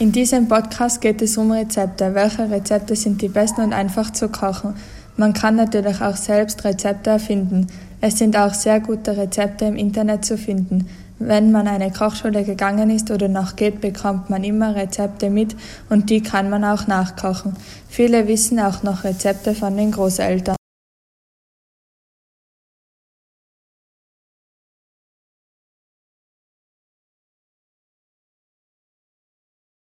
In diesem Podcast geht es um Rezepte. Welche Rezepte sind die besten und einfach zu kochen? Man kann natürlich auch selbst Rezepte erfinden. Es sind auch sehr gute Rezepte im Internet zu finden. Wenn man eine Kochschule gegangen ist oder noch geht, bekommt man immer Rezepte mit und die kann man auch nachkochen. Viele wissen auch noch Rezepte von den Großeltern.